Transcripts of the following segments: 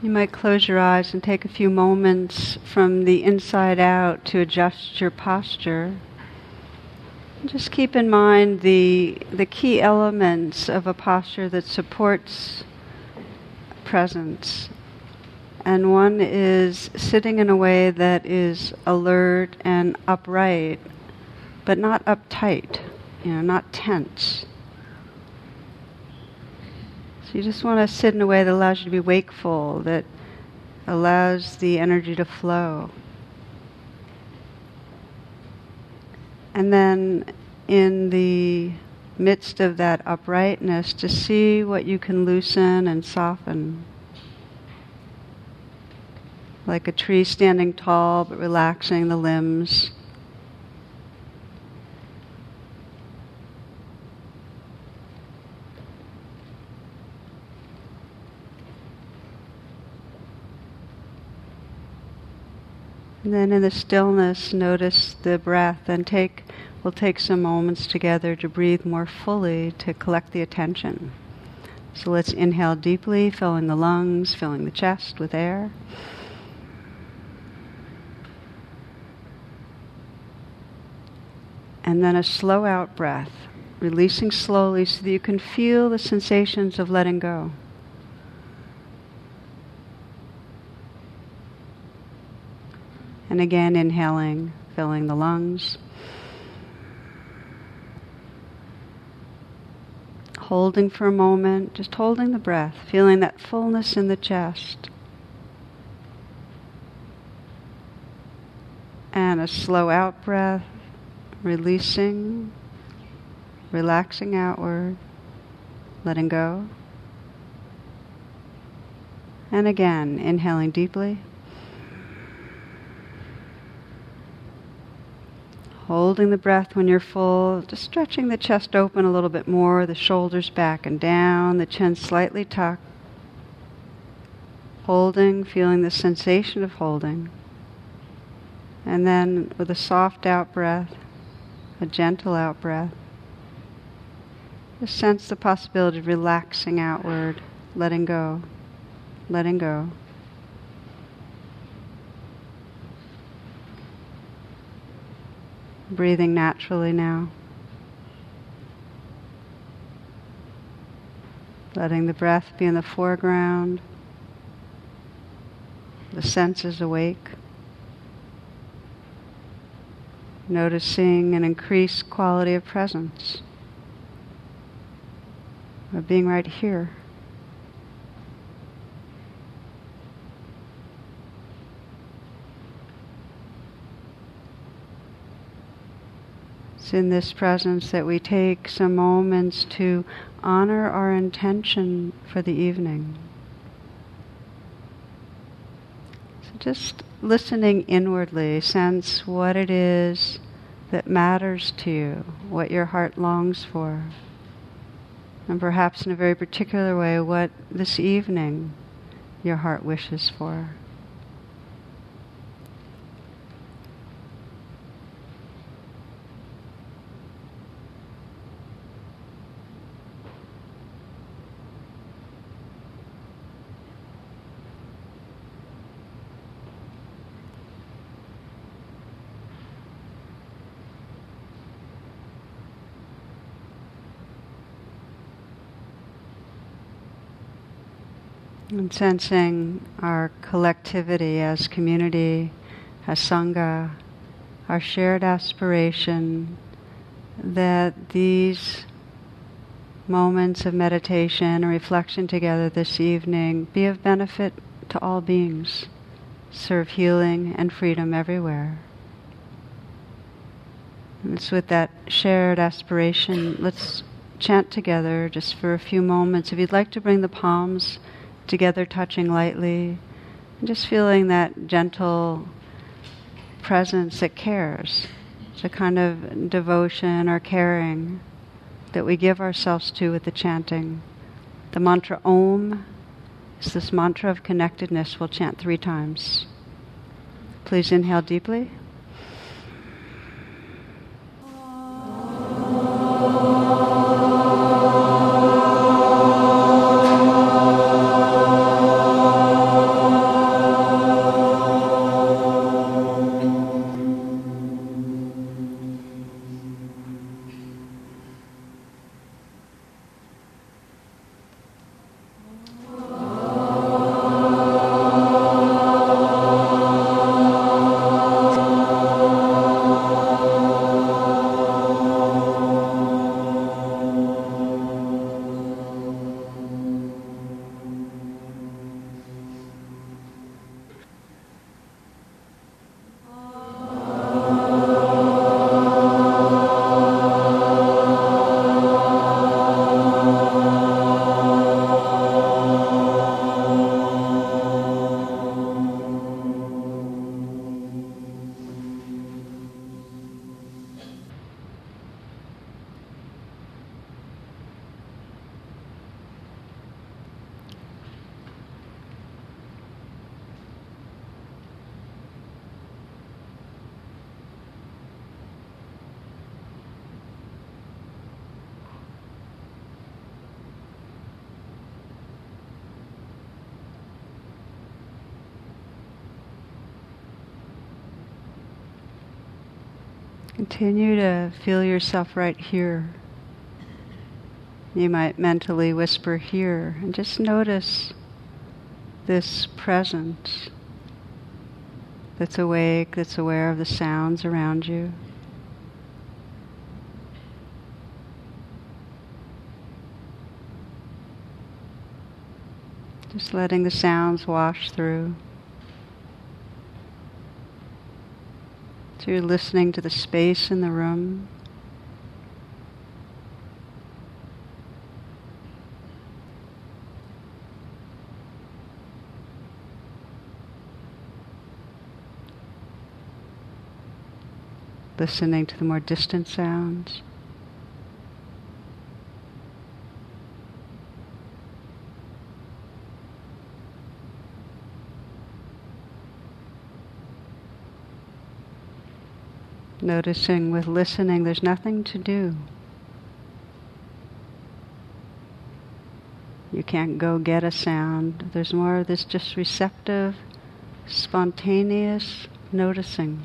You might close your eyes and take a few moments from the inside out to adjust your posture. Just keep in mind the, the key elements of a posture that supports presence. And one is sitting in a way that is alert and upright, but not uptight, you know, not tense. So you just want to sit in a way that allows you to be wakeful, that allows the energy to flow. And then in the midst of that uprightness, to see what you can loosen and soften. Like a tree standing tall but relaxing the limbs. And then in the stillness, notice the breath and take, we'll take some moments together to breathe more fully, to collect the attention. So let's inhale deeply, filling the lungs, filling the chest with air. And then a slow out breath, releasing slowly so that you can feel the sensations of letting go. And again, inhaling, filling the lungs. Holding for a moment, just holding the breath, feeling that fullness in the chest. And a slow out breath, releasing, relaxing outward, letting go. And again, inhaling deeply. Holding the breath when you're full, just stretching the chest open a little bit more, the shoulders back and down, the chin slightly tucked. Holding, feeling the sensation of holding. And then with a soft out breath, a gentle out breath, just sense the possibility of relaxing outward, letting go, letting go. Breathing naturally now. Letting the breath be in the foreground, the senses awake. Noticing an increased quality of presence, of being right here. It's in this presence that we take some moments to honor our intention for the evening. So just listening inwardly, sense what it is that matters to you, what your heart longs for. And perhaps in a very particular way, what this evening your heart wishes for. And sensing our collectivity as community, as Sangha, our shared aspiration that these moments of meditation and reflection together this evening be of benefit to all beings, serve healing and freedom everywhere. And it's with that shared aspiration, let's chant together just for a few moments. If you'd like to bring the palms together touching lightly, and just feeling that gentle presence that cares. It's a kind of devotion or caring that we give ourselves to with the chanting. The mantra Om is this mantra of connectedness. We'll chant three times. Please inhale deeply. Continue to feel yourself right here. You might mentally whisper here and just notice this presence that's awake, that's aware of the sounds around you. Just letting the sounds wash through. You're listening to the space in the room. listening to the more distant sounds. Noticing with listening, there's nothing to do. You can't go get a sound. There's more of this just receptive, spontaneous noticing.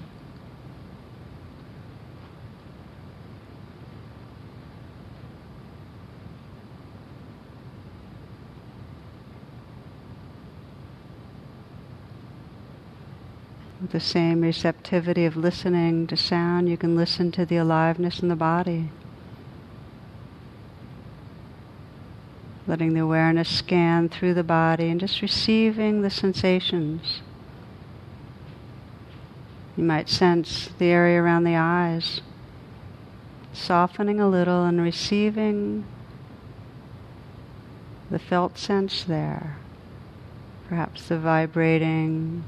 With the same receptivity of listening to sound, you can listen to the aliveness in the body. Letting the awareness scan through the body and just receiving the sensations. You might sense the area around the eyes softening a little and receiving the felt sense there. Perhaps the vibrating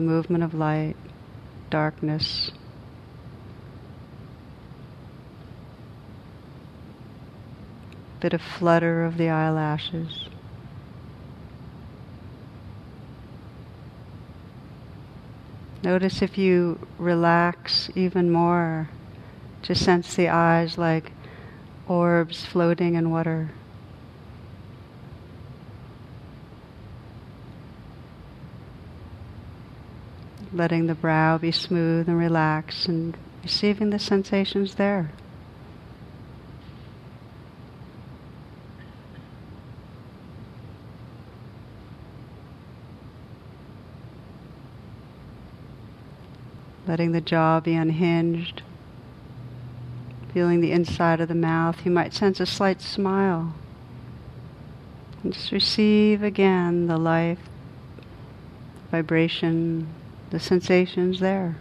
the movement of light, darkness. Bit of flutter of the eyelashes. Notice if you relax even more to sense the eyes like orbs floating in water. Letting the brow be smooth and relaxed and receiving the sensations there. Letting the jaw be unhinged, feeling the inside of the mouth. You might sense a slight smile. And just receive again the life, vibration, the sensations there.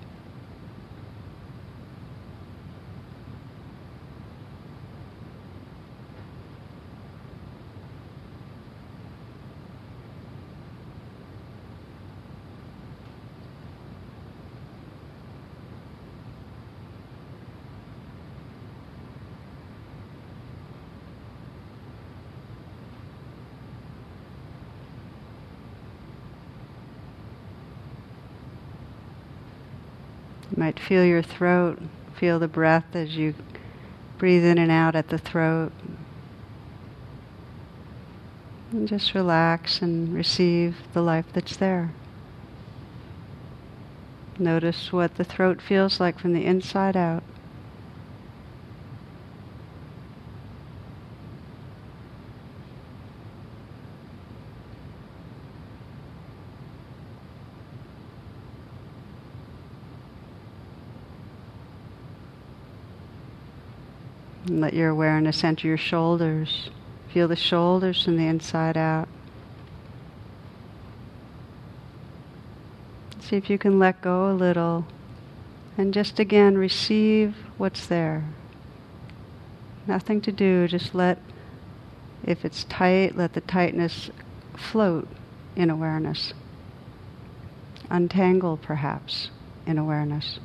You might feel your throat, feel the breath as you breathe in and out at the throat. And just relax and receive the life that's there. Notice what the throat feels like from the inside out. And let your awareness enter your shoulders. Feel the shoulders from the inside out. See if you can let go a little and just again receive what's there. Nothing to do, just let, if it's tight, let the tightness float in awareness. Untangle perhaps in awareness.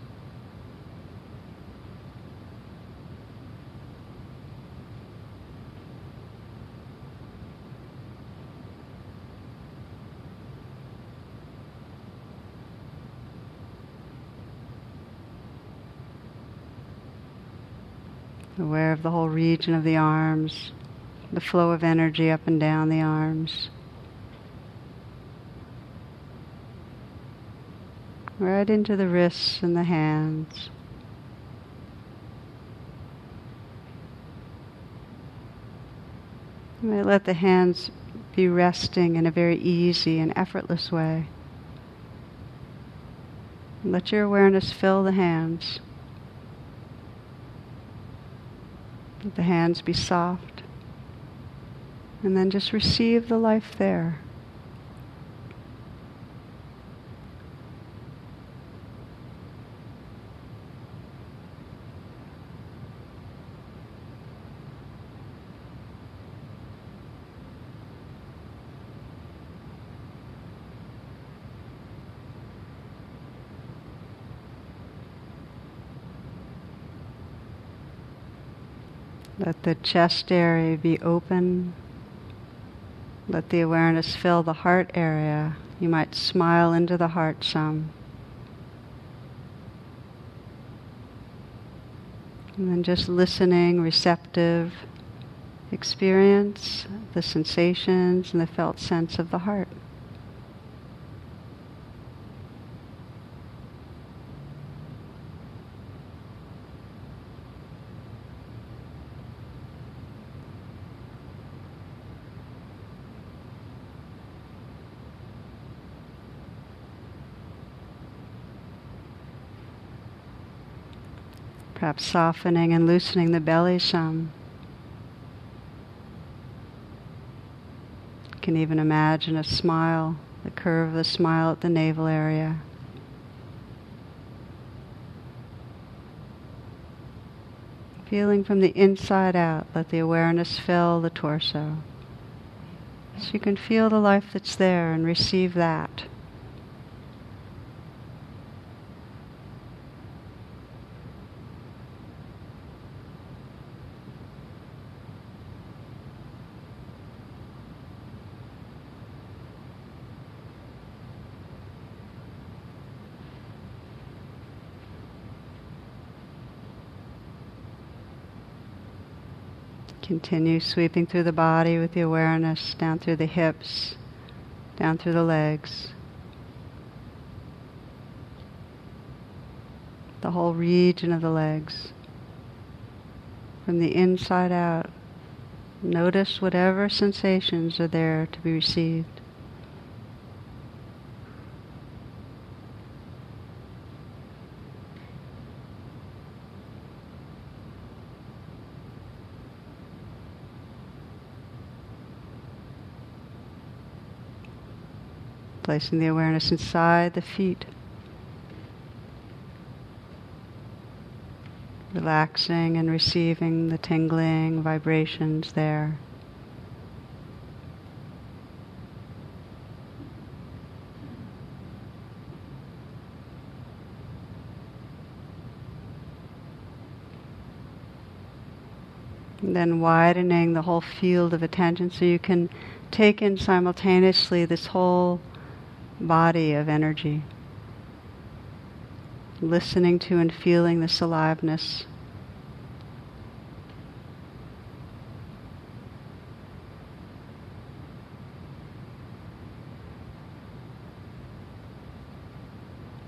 Aware of the whole region of the arms, the flow of energy up and down the arms. right into the wrists and the hands. You might let the hands be resting in a very easy and effortless way. Let your awareness fill the hands. Let the hands be soft. And then just receive the life there. Let the chest area be open. Let the awareness fill the heart area. You might smile into the heart some. And then just listening, receptive, experience the sensations and the felt sense of the heart. Perhaps softening and loosening the belly some. You can even imagine a smile, the curve of the smile at the navel area. Feeling from the inside out, let the awareness fill the torso. So you can feel the life that's there and receive that. Continue sweeping through the body with the awareness down through the hips, down through the legs. The whole region of the legs. From the inside out, notice whatever sensations are there to be received. Placing the awareness inside the feet. Relaxing and receiving the tingling vibrations there. And then widening the whole field of attention so you can take in simultaneously this whole body of energy. Listening to and feeling this aliveness.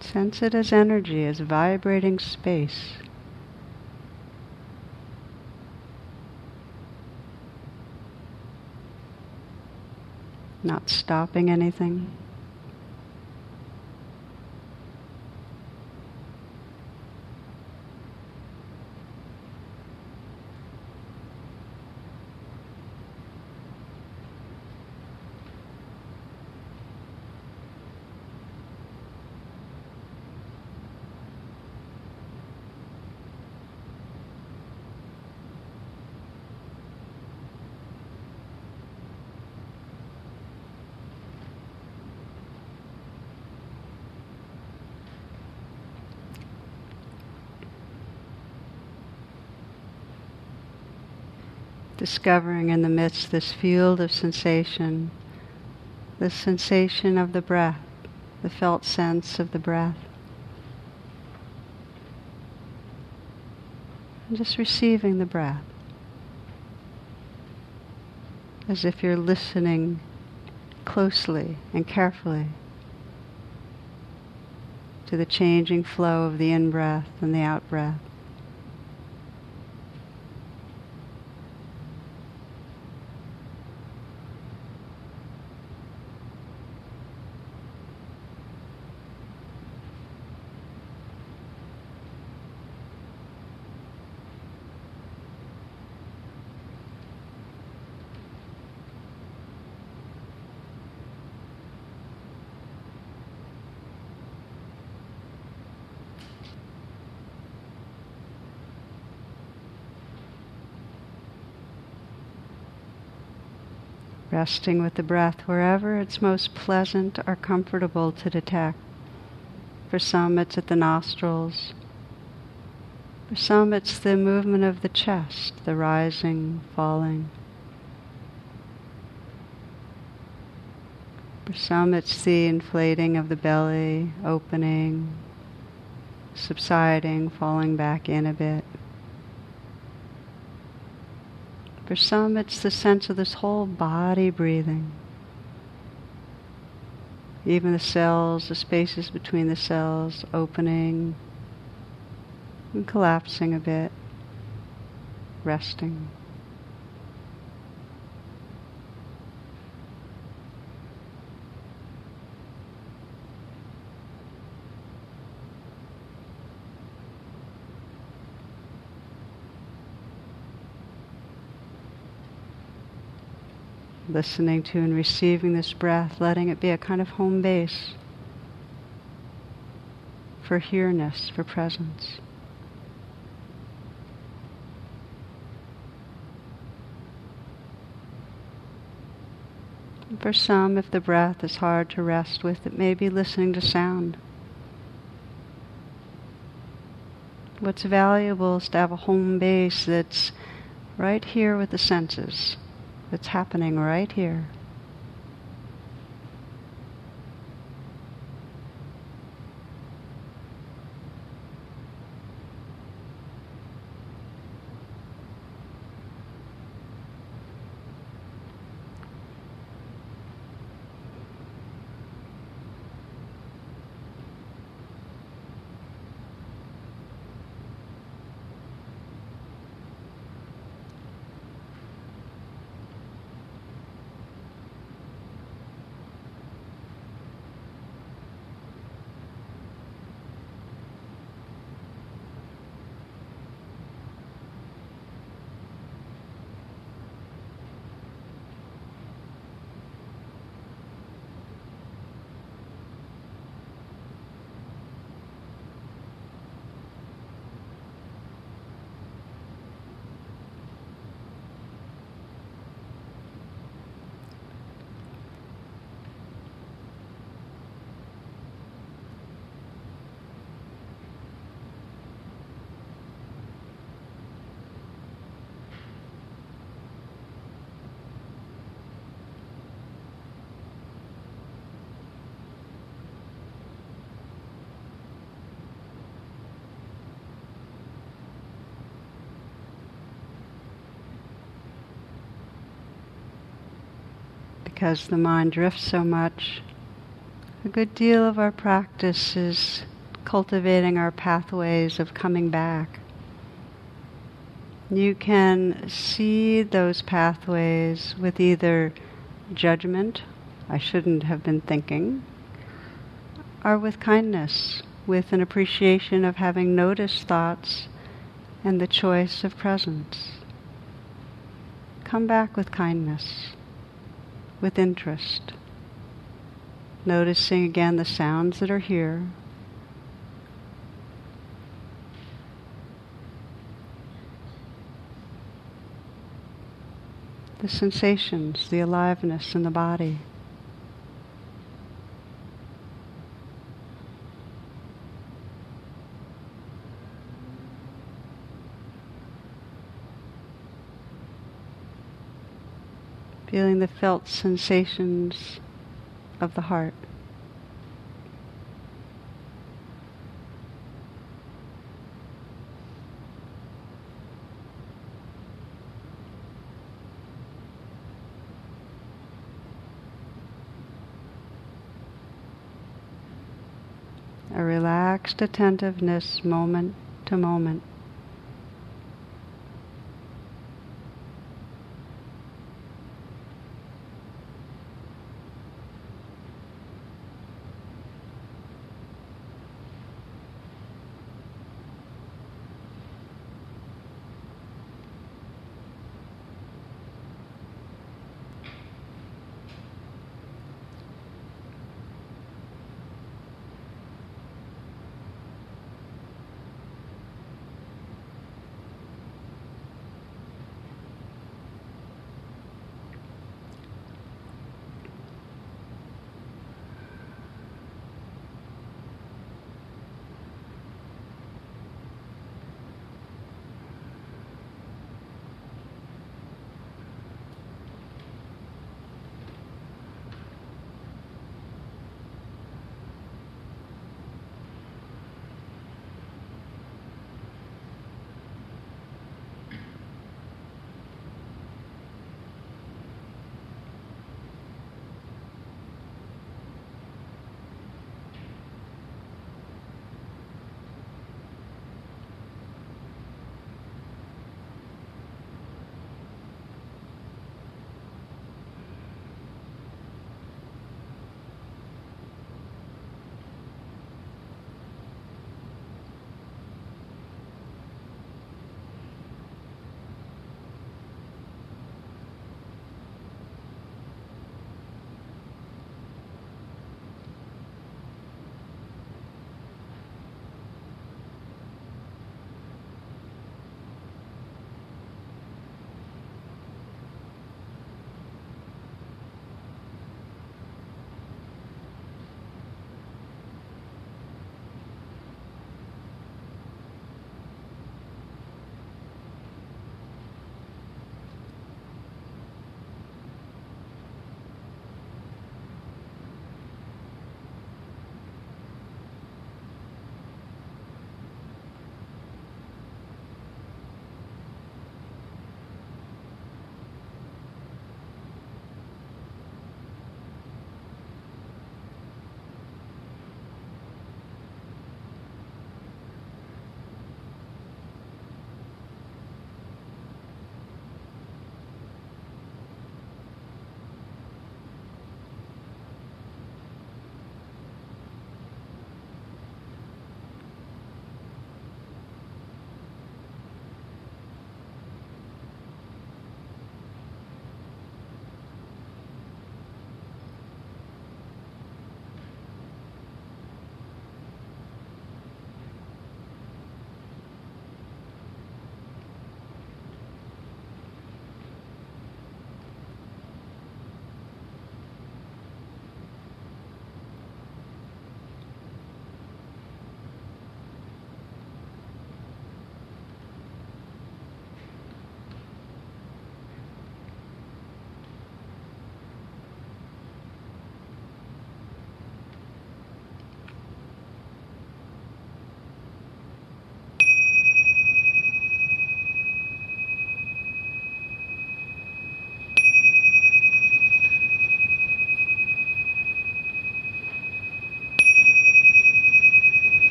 Sense it as energy, as vibrating space. Not stopping anything. Discovering in the midst this field of sensation, the sensation of the breath, the felt sense of the breath. And just receiving the breath as if you're listening closely and carefully to the changing flow of the in breath and the out breath. Resting with the breath wherever it's most pleasant or comfortable to detect. For some, it's at the nostrils. For some, it's the movement of the chest, the rising, falling. For some, it's the inflating of the belly, opening, subsiding, falling back in a bit. For some, it's the sense of this whole body breathing. Even the cells, the spaces between the cells opening and collapsing a bit, resting. Listening to and receiving this breath, letting it be a kind of home base for here-ness, for presence. for some, if the breath is hard to rest with, it may be listening to sound. What's valuable is to have a home base that's right here with the senses that's happening right here. Because the mind drifts so much, a good deal of our practice is cultivating our pathways of coming back. You can see those pathways with either judgment, I shouldn't have been thinking, or with kindness, with an appreciation of having noticed thoughts and the choice of presence. Come back with kindness with interest. Noticing again the sounds that are here. The sensations, the aliveness in the body. Feeling the felt sensations of the heart. A relaxed attentiveness moment to moment.